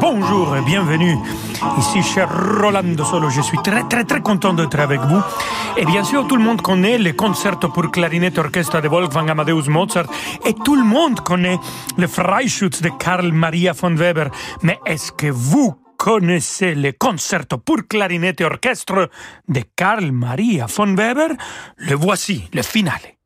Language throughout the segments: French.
Bonjour et bienvenue. Ici, cher Rolando Solo, je suis très très très content d'être avec vous. Et bien sûr, tout le monde connaît le concerto pour clarinette orchestre de Wolfgang Amadeus Mozart et tout le monde connaît le Freischütz de Karl Maria von Weber. Mais est-ce que vous connaissez le concerto pour clarinette et orchestre de Karl Maria von Weber? Le voici, le finale.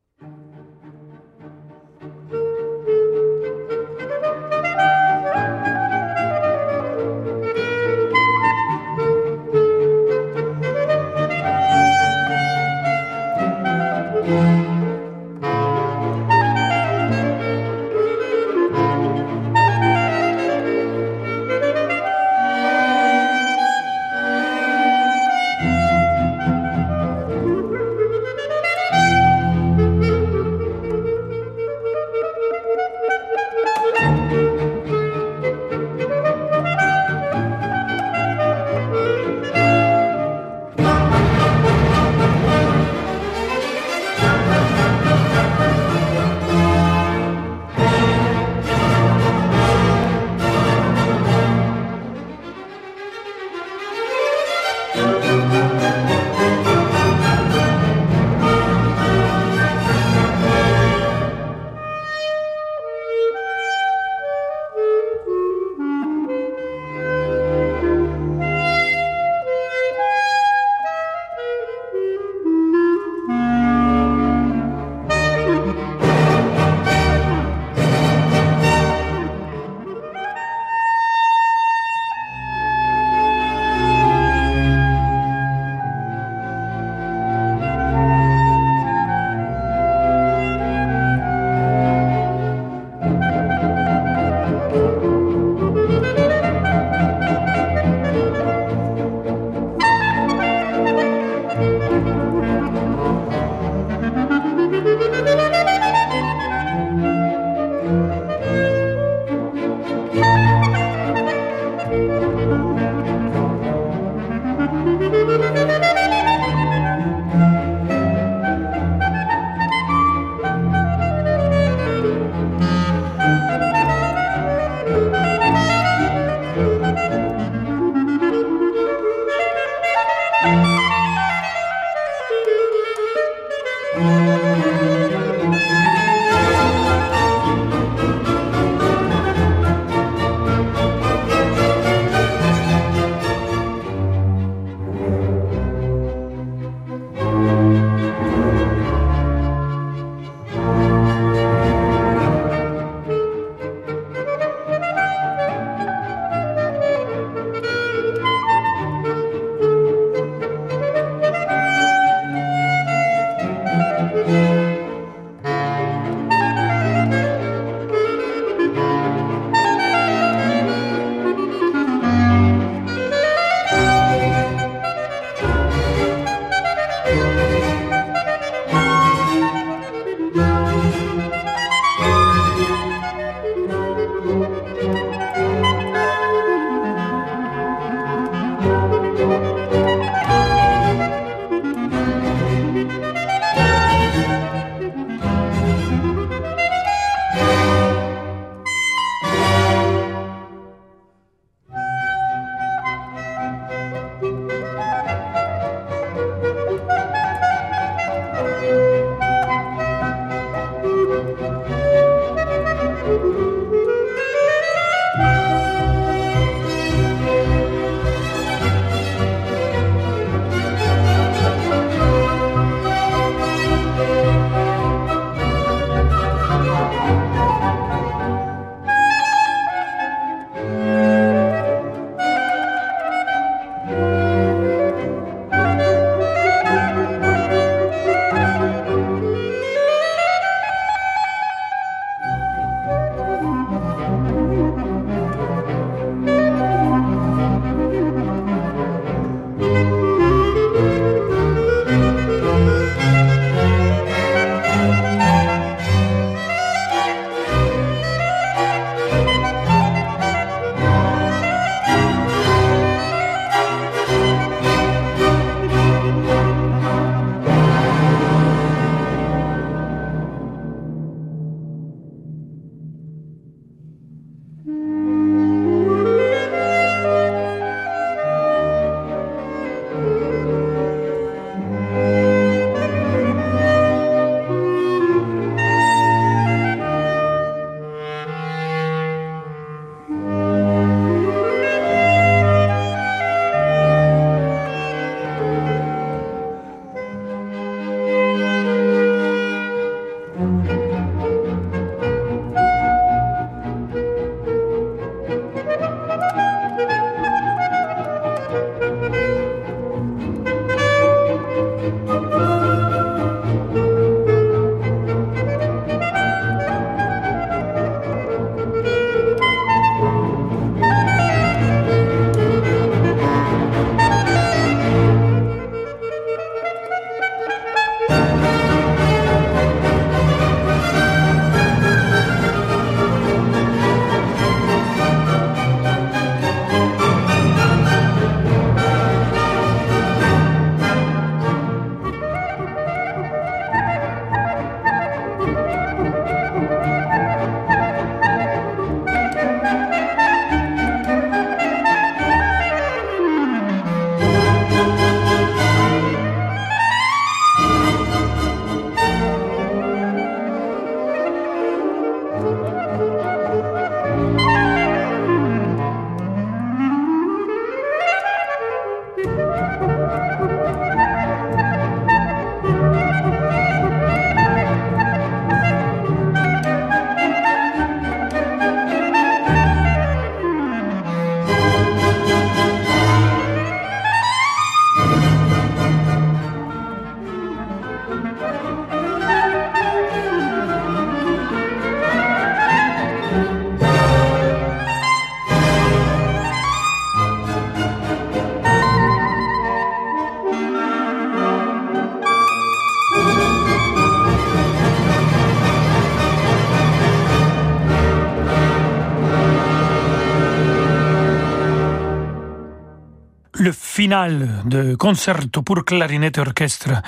De concerto pour clarinette et orchestre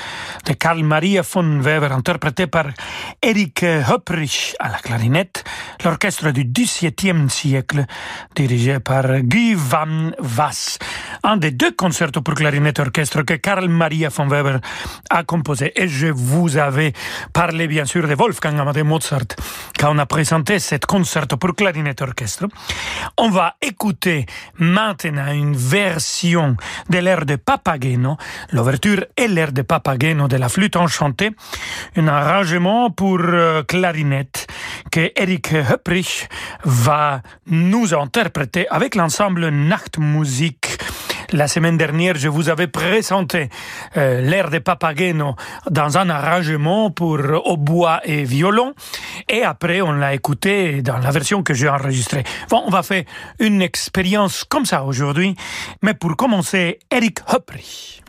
de Karl Maria von Weber, interprété par Erich Höpprich à la clarinette, l'orchestre du XVIIe siècle, dirigé par Guy van Wass. Un des deux concertos pour clarinette et orchestre que Karl Maria von Weber a composé. Et je vous avais parlé bien sûr de Wolfgang Amadeus Mozart quand on a présenté cet concerto pour clarinette et orchestre. On va écouter maintenant une version de l'air de Papageno, l'ouverture et l'air de Papageno de la flûte enchantée, un arrangement pour euh, clarinette que Eric Höpprich va nous interpréter avec l'ensemble Nachtmusik la semaine dernière, je vous avais présenté euh, l'air de Papageno dans un arrangement pour hautbois et violon. Et après, on l'a écouté dans la version que j'ai enregistrée. Bon, on va faire une expérience comme ça aujourd'hui. Mais pour commencer, Eric Hopry.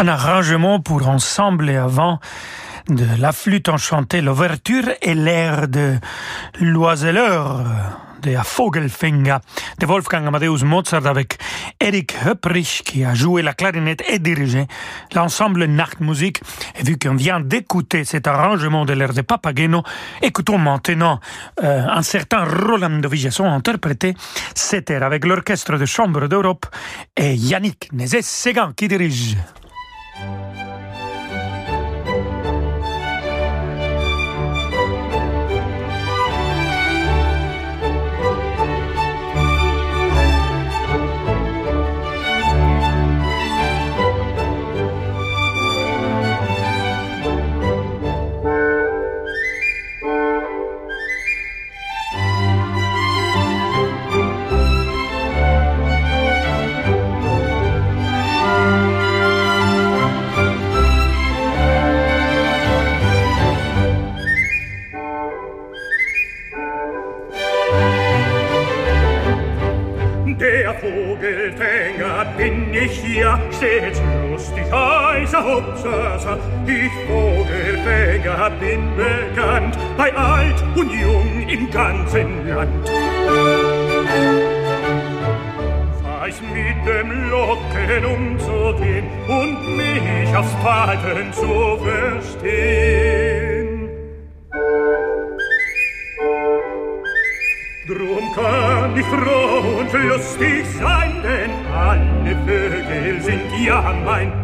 Un arrangement pour ensemble et avant de la flûte enchantée, l'ouverture et l'air de l'oiseleur de Vogelfinger de Wolfgang Amadeus Mozart avec Eric Höpprich qui a joué la clarinette et dirigé l'ensemble Nachtmusik. Et vu qu'on vient d'écouter cet arrangement de l'air de Papageno, écoutons maintenant euh, un certain Roland Vigesson interprété cet air avec l'orchestre de chambre d'Europe et Yannick Nézet-Ségan qui dirige. thank you Hupsasa. Ich Vogelfänger bin bekannt, bei alt und jung im ganzen Land. Weiß mit dem Locken umzugehen und mich aufs Pfeifen zu verstehen. Drum kann ich froh und lustig sein, denn alle Vögel sind ja mein.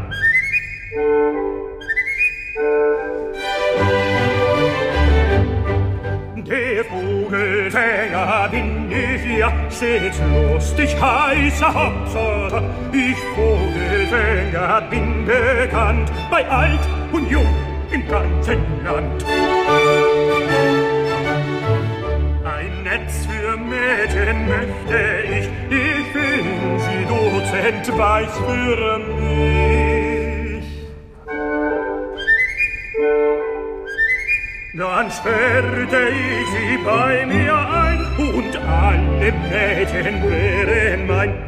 Seht lustig heißer Hopser. Ich Vogelfänger bin bekannt, bei alt und jung im ganzen Land. Netz für Mädchen möchte ich, ich bin sie Dozent weiß für mich. Dann sperrte ich sie bei mir ein alle Mädchen wären mein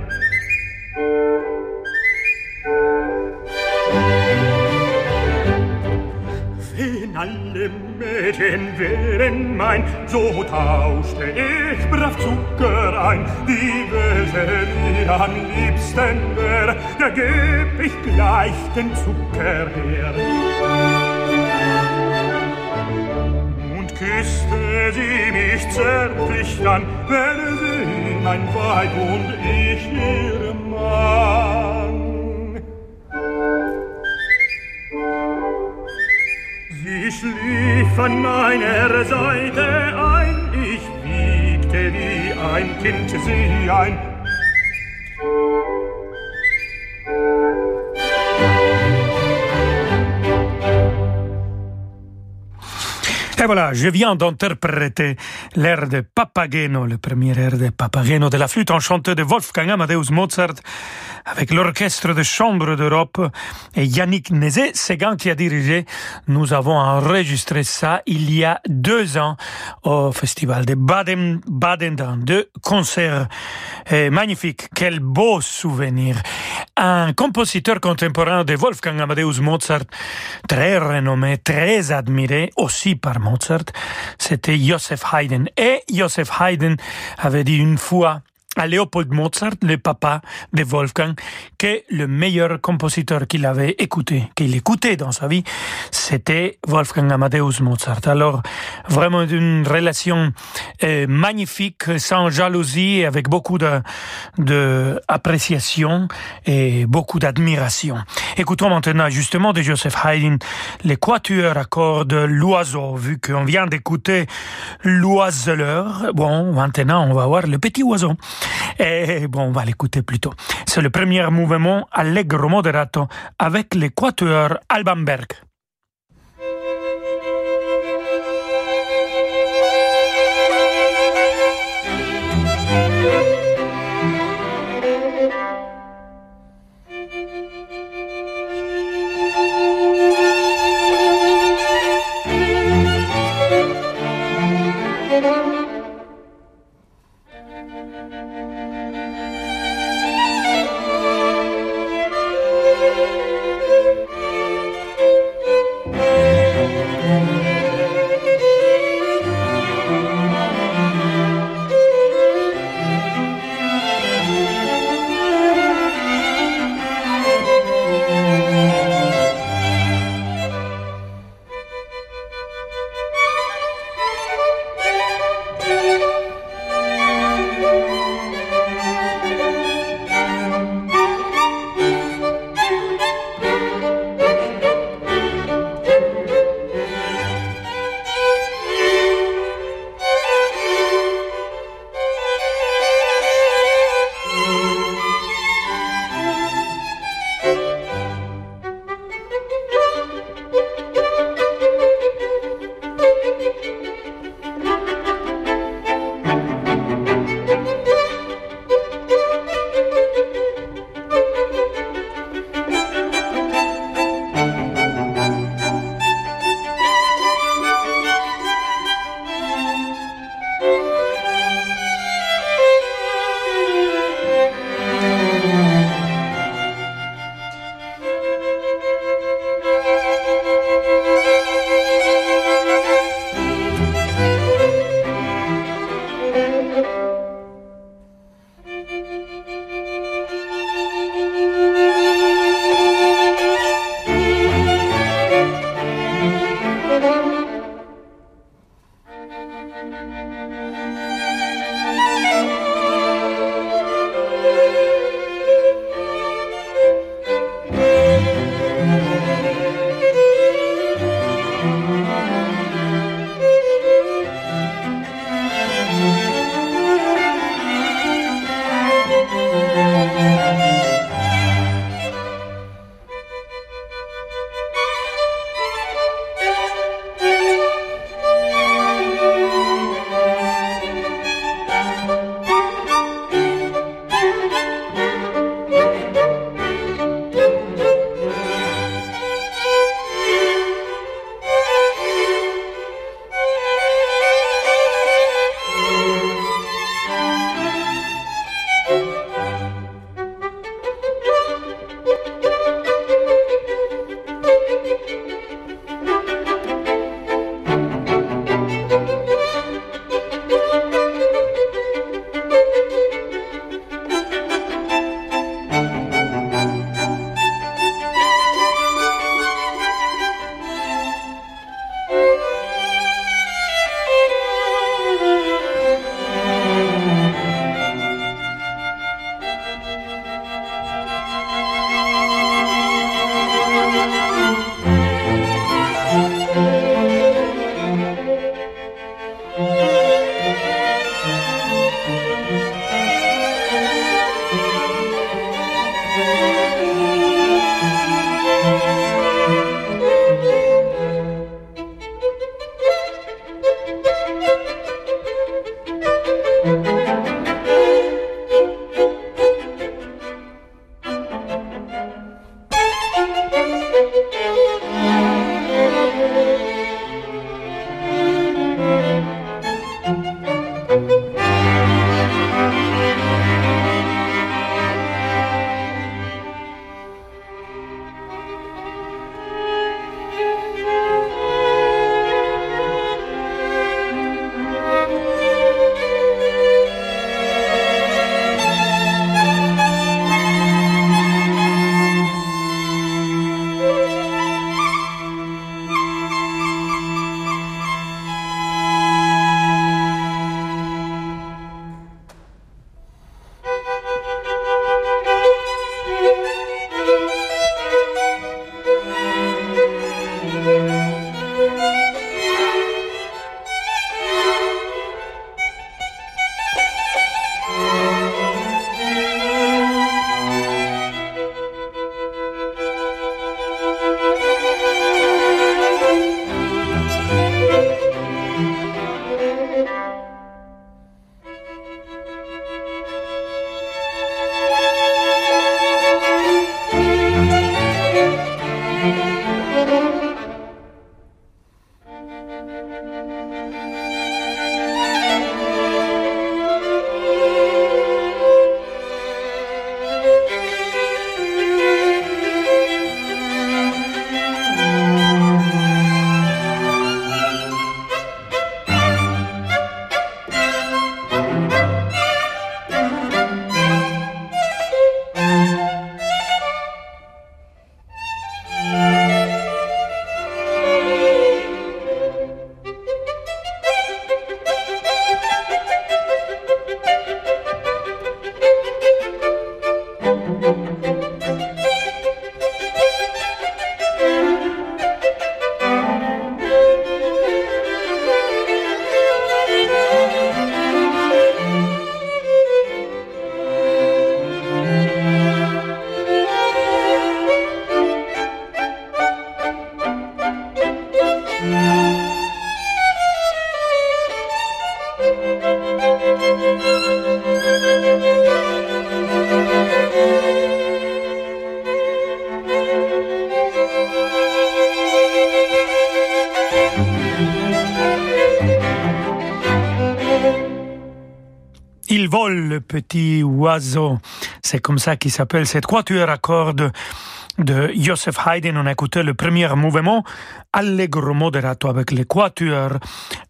alle Mädchen wären mein, so tauschte ich brav Zucker ein. Die Welt mir am liebsten wär, da geb ich gleich den Zucker her. Küsste sie mich zärtlich an, wäre sie mein Weib und ich ihr Mann. Sie schlief an meiner Seite ein, ich wiegte wie ein Kind sie ein. Et voilà, je viens d'interpréter l'air de Papageno, le premier air de Papageno de la flûte enchantée de Wolfgang Amadeus Mozart avec l'orchestre de chambre d'Europe et Yannick Nézet-Séguin qui a dirigé. Nous avons enregistré ça il y a deux ans au festival de Baden-Baden dans deux concerts et magnifiques. Quel beau souvenir. Un compositeur contemporain de Wolfgang Amadeus Mozart, très renommé, très admiré aussi par C'était Joseph Haydn. Et Joseph Haydn avait dit une fois à Léopold Mozart, le papa de Wolfgang, que le meilleur compositeur qu'il avait écouté, qu'il écoutait dans sa vie, c'était Wolfgang Amadeus Mozart. Alors, vraiment une relation euh, magnifique, sans jalousie, avec beaucoup de, de appréciation et beaucoup d'admiration. Écoutons maintenant justement de Joseph Haydn l'équateur à cordes l'oiseau, vu qu'on vient d'écouter l'oiseleur. Bon, maintenant on va voir le petit oiseau. Et bon, on va l'écouter plutôt. C'est le premier mouvement Allegro moderato avec l'équateur Alban Berg. C'est comme ça qu'il s'appelle cette quatuor à cordes de Joseph Haydn. On a écouté le premier mouvement, Allegro moderato avec le quatuor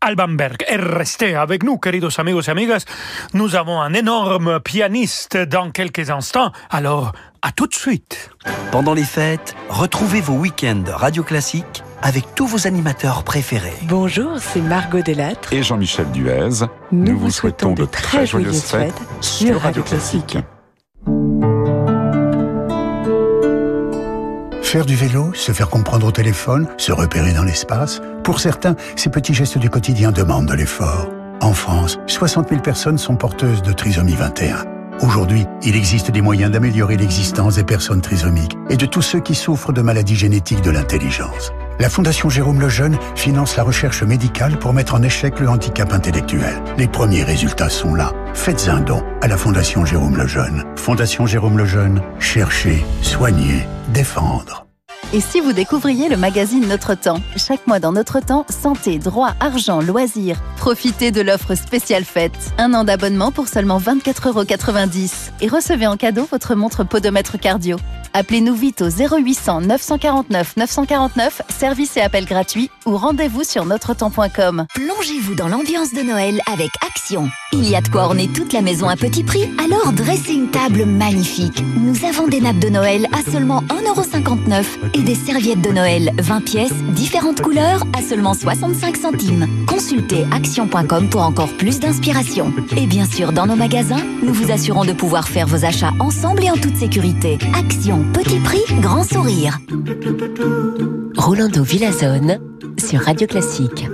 Alban Berg. Et restez avec nous, queridos amigos et amigas. Nous avons un énorme pianiste dans quelques instants. Alors, à tout de suite. Pendant les fêtes, retrouvez vos week-ends Radio Classique avec tous vos animateurs préférés. Bonjour, c'est Margot Delattre. Et Jean-Michel Duez. Nous, vous souhaitons de très joyeuses fêtes sur Radio Classique. Faire du vélo, se faire comprendre au téléphone, se repérer dans l'espace, pour certains, ces petits gestes du quotidien demandent de l'effort. En France, 60 000 personnes sont porteuses de trisomie 21. Aujourd'hui, il existe des moyens d'améliorer l'existence des personnes trisomiques et de tous ceux qui souffrent de maladies génétiques de l'intelligence. La Fondation Jérôme Lejeune finance la recherche médicale pour mettre en échec le handicap intellectuel. Les premiers résultats sont là. Faites un don à la Fondation Jérôme Lejeune. Fondation Jérôme Lejeune, chercher, soigner, défendre. Et si vous découvriez le magazine Notre Temps Chaque mois dans Notre Temps, santé, droit, argent, loisirs. Profitez de l'offre spéciale fête. Un an d'abonnement pour seulement 24,90€ et recevez en cadeau votre montre podomètre cardio. Appelez-nous vite au 0800 949 949, service et appel gratuit ou rendez-vous sur notretemps.com. Plongez-vous dans l'ambiance de Noël avec Action. Il y a de quoi orner toute la maison à petit prix, alors dressez une table magnifique. Nous avons des nappes de Noël à seulement 1,59€ et des serviettes de Noël 20 pièces, différentes couleurs à seulement 65 centimes. Consultez action.com pour encore plus d'inspiration. Et bien sûr, dans nos magasins, nous vous assurons de pouvoir faire vos achats ensemble et en toute sécurité. Action, petit prix, grand sourire. Rolando Villazone sur Radio Classique.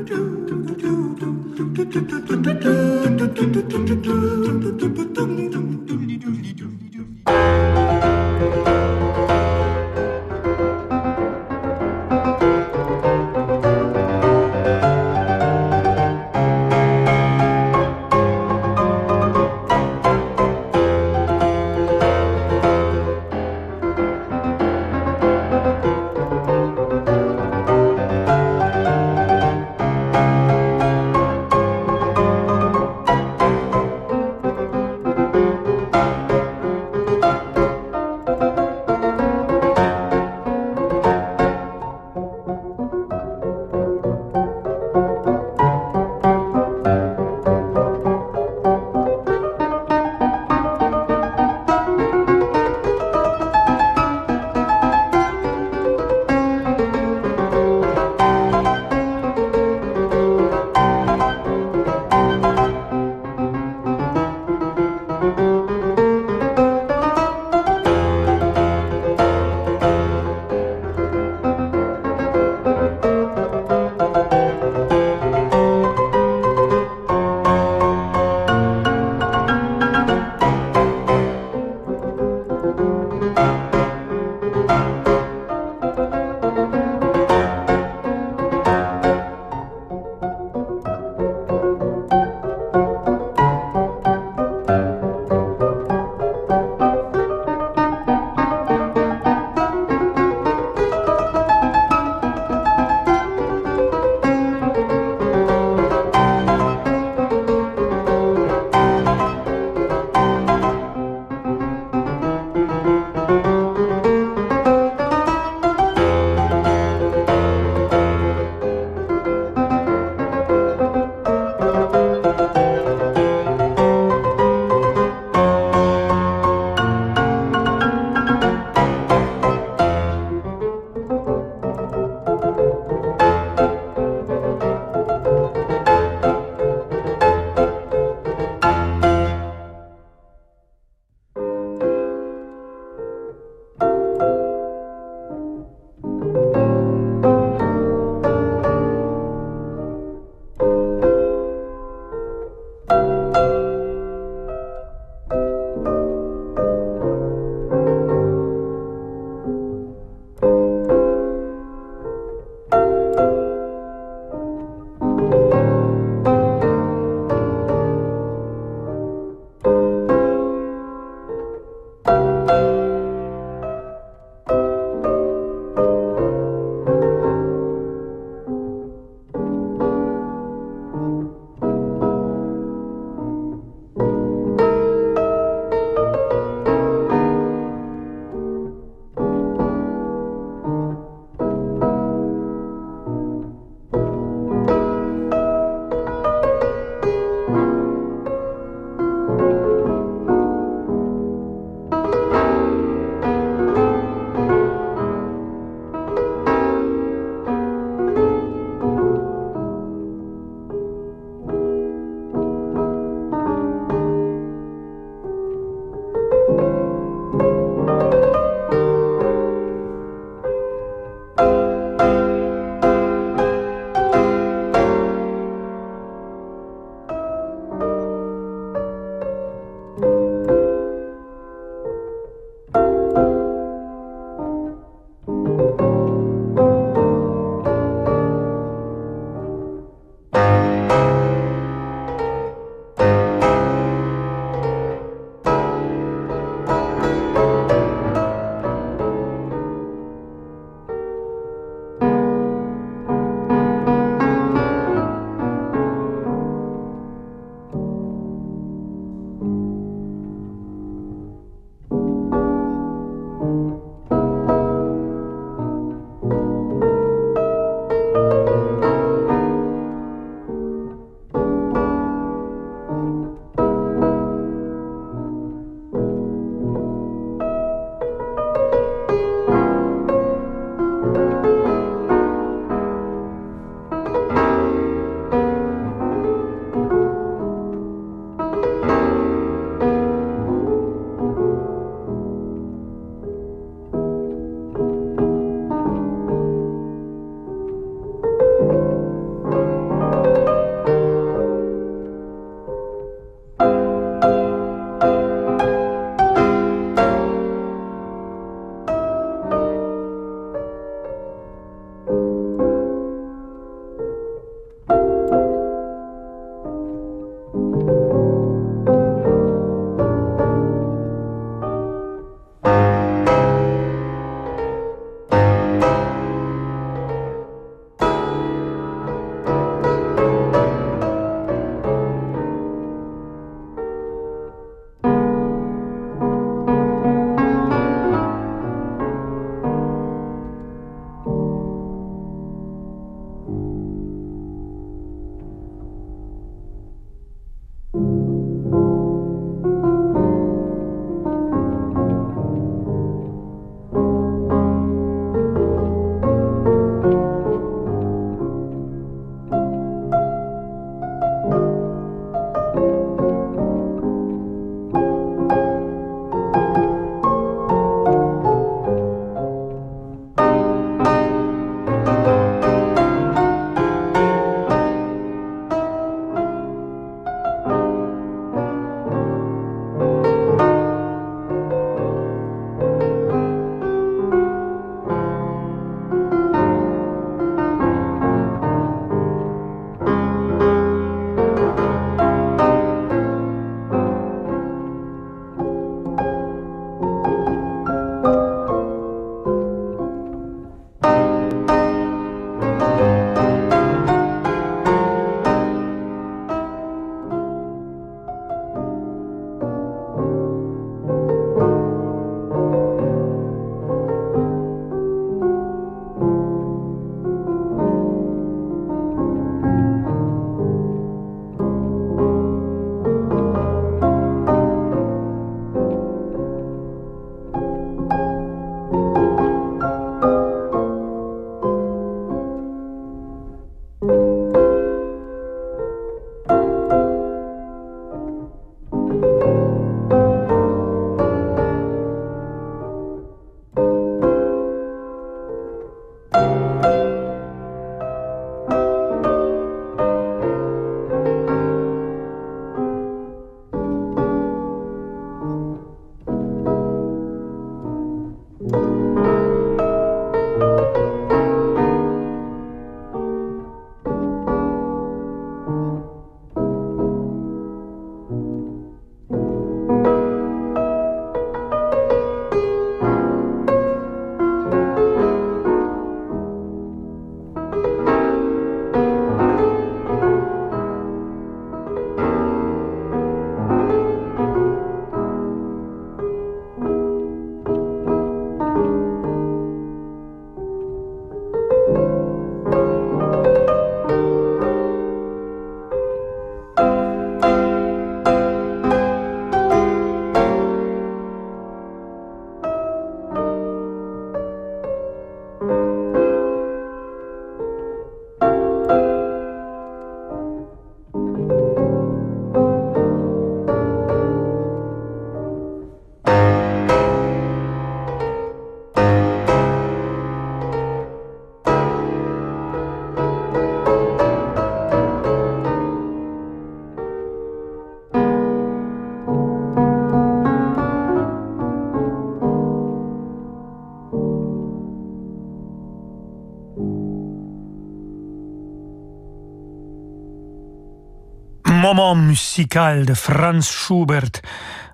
Musical de Franz Schubert,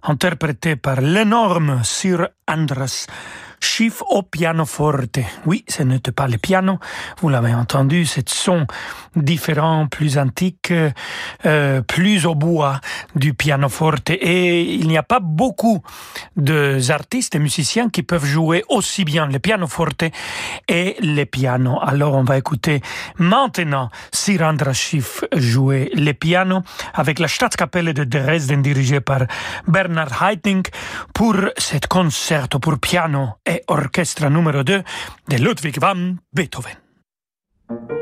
interprété par l'énorme Sir Andras Schiff au pianoforte. Oui, ce n'était pas le piano, vous l'avez entendu, c'est son différent, plus antique, euh, plus au bois du pianoforte. Et il n'y a pas beaucoup d'artistes et musiciens qui peuvent jouer aussi bien le pianoforte et le piano. Alors on va écouter maintenant Sir Andras Schiff jouer le piano avec la Staatskapelle de Dresden dirigée par Bernard Haitink pour cet concerto pour piano et orchestre numéro 2 de Ludwig van Beethoven.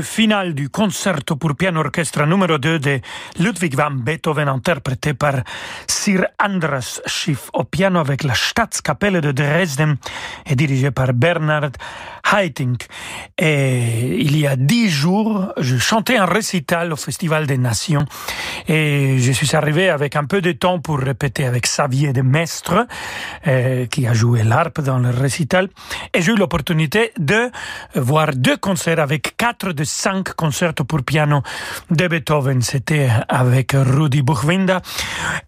Le final du concerto pour piano orchestre numéro 2 de Ludwig van Beethoven interprété par Sir Andras Schiff au piano avec la Staatskapelle de Dresden et dirigé par Bernard Haitink. Et il y a dix jours, je chantais un récital au Festival des Nations et je suis arrivé avec un peu de temps pour répéter avec Xavier de Mestre, euh, qui a joué l'harpe dans le récital. Et j'ai eu l'opportunité de voir deux concerts avec quatre de cinq concerts pour piano de Beethoven. C'était avec Rudi Buchwinda.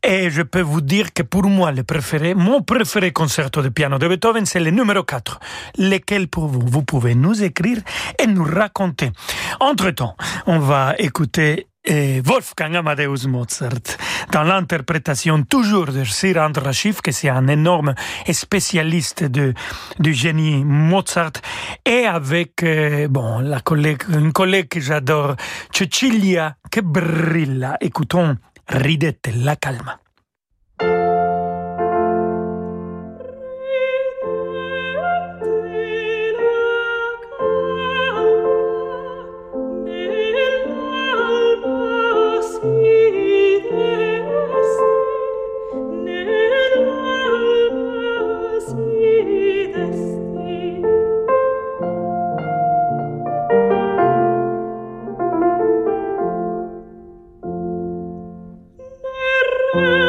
Et je peux vous dire que pour moi, le préféré, mon préféré concerto de piano de Beethoven, c'est le numéro 4. Lequel pour vous? Vous pouvez nous écrire et nous raconter. Entre-temps, on va écouter Wolfgang Amadeus Mozart, dans l'interprétation toujours de Sir Andras Schiff, que c'est un énorme spécialiste de, du génie Mozart, et avec euh, bon, la collègue, une collègue que j'adore, Cecilia, que brilla. Écoutons Ridette la calma. You.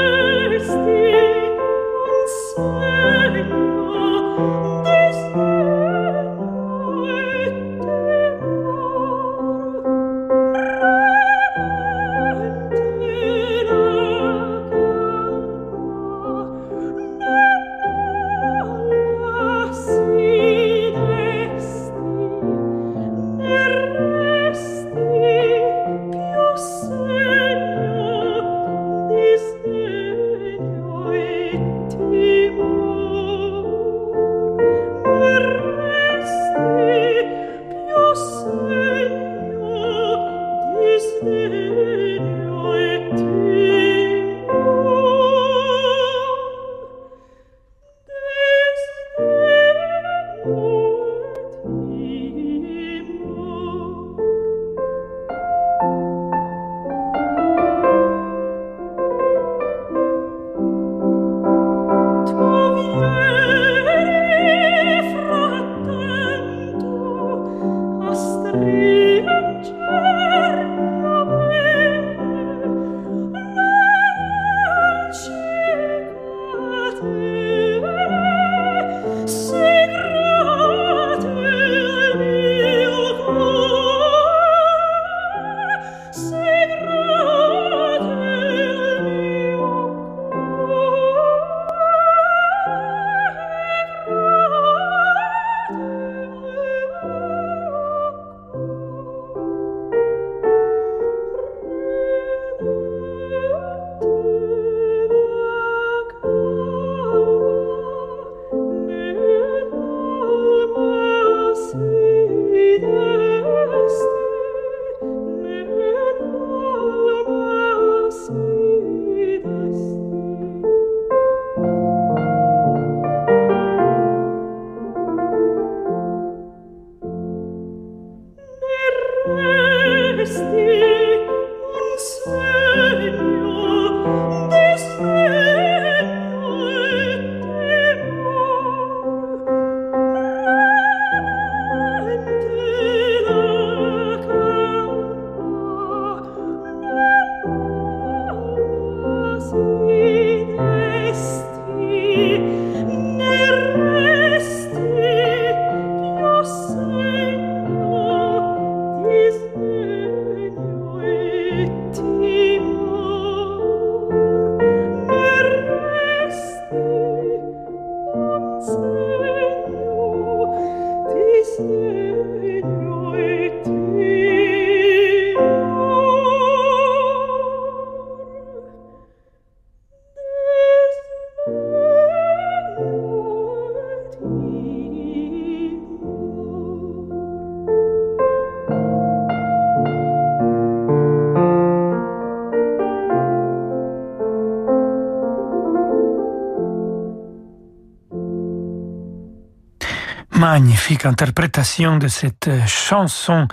Magnifique interprétation de cette chanson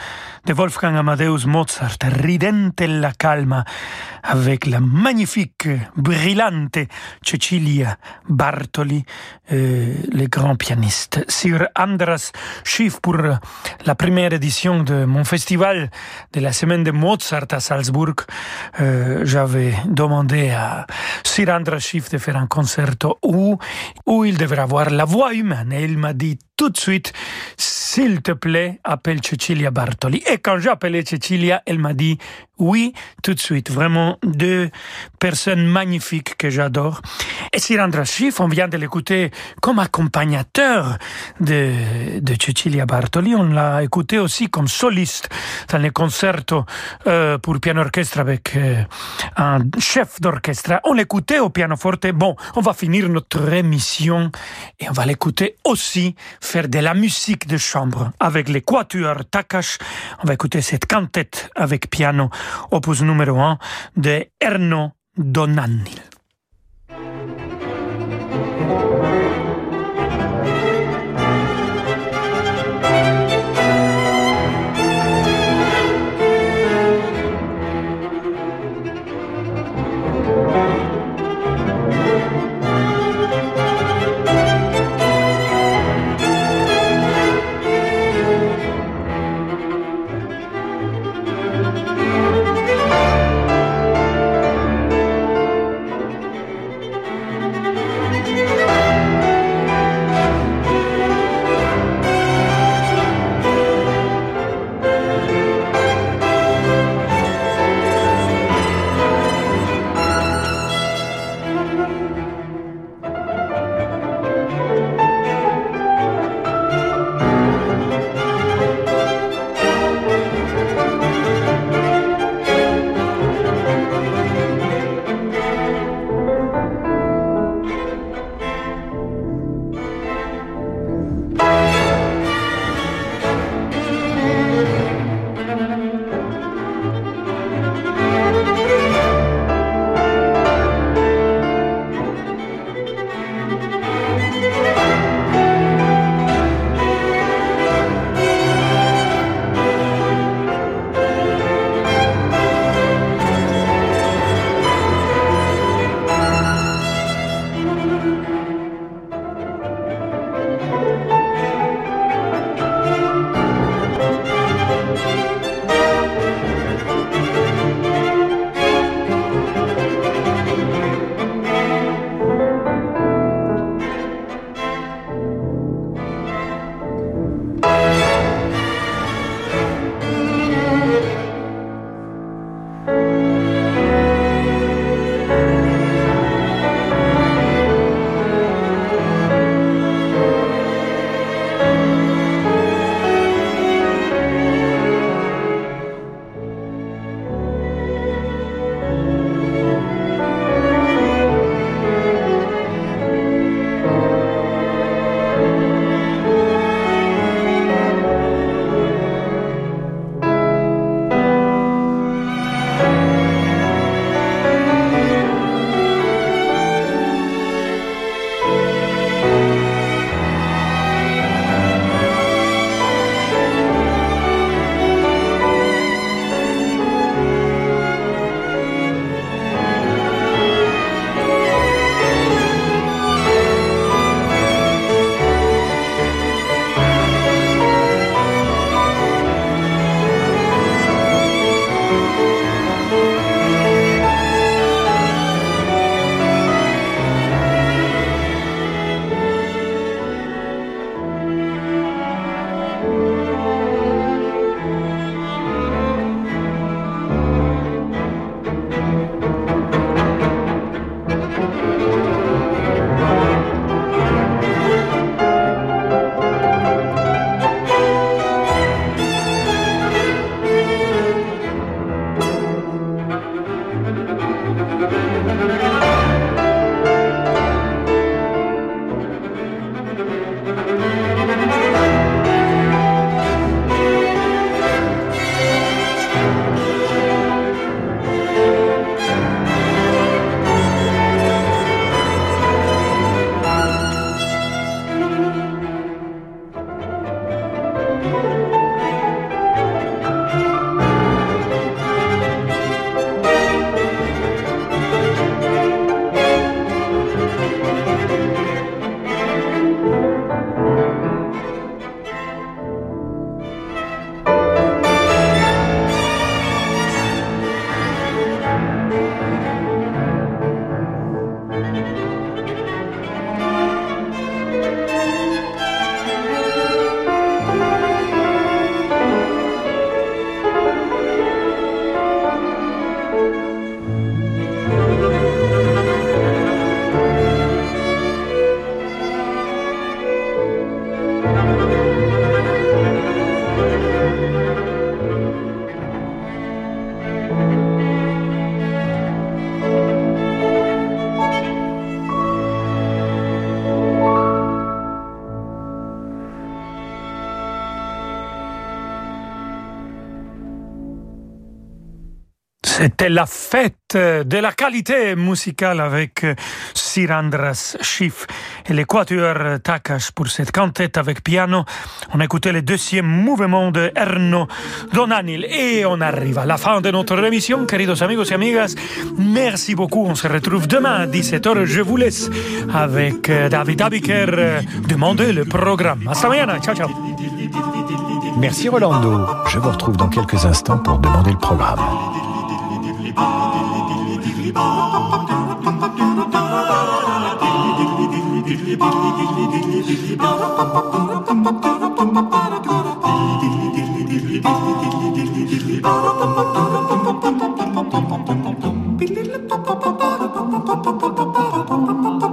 de Wolfgang Amadeus Mozart, Ridente la calma, avec la magnifique, brillante Cecilia Bartoli, euh, le grand pianiste. Sur Andras Schiff pour la première édition de mon festival de la semaine de Mozart à Salzbourg, euh, j'avais demandé à Sir Andras Schiff de faire un concerto où, où il devrait avoir la voix humaine et il m'a dit tout de suite, s'il te plaît, appelle Cecilia Bartoli. Et quand j'ai appelé Cecilia, elle m'a dit oui, tout de suite. Vraiment deux personnes magnifiques que j'adore. Et Sirandra Schiff, on vient de l'écouter comme accompagnateur de, de Cecilia Bartoli. On l'a écouté aussi comme soliste dans les concertos euh, pour piano orchestre avec euh, un chef d'orchestre. On l'écoutait au pianoforte. Bon, on va finir notre émission et on va l'écouter aussi faire de la musique de chambre avec les quatuors Takash. On va écouter cette cantette avec piano opus numéro 1 de Erno Donanil. C'était la fête de la qualité musicale avec Sirandras Schiff et l'équateur Takash pour cette quintette avec piano. On a écouté le deuxième mouvement de Erno Donanil et on arrive à la fin de notre émission, queridos amigos et amigas. Merci beaucoup. On se retrouve demain à 17h. Je vous laisse avec David Abiker demander le programme. Hasta mañana. Ciao, ciao. Merci Rolando. Je vous retrouve dans quelques instants pour demander le programme. Bum bum bum bum bum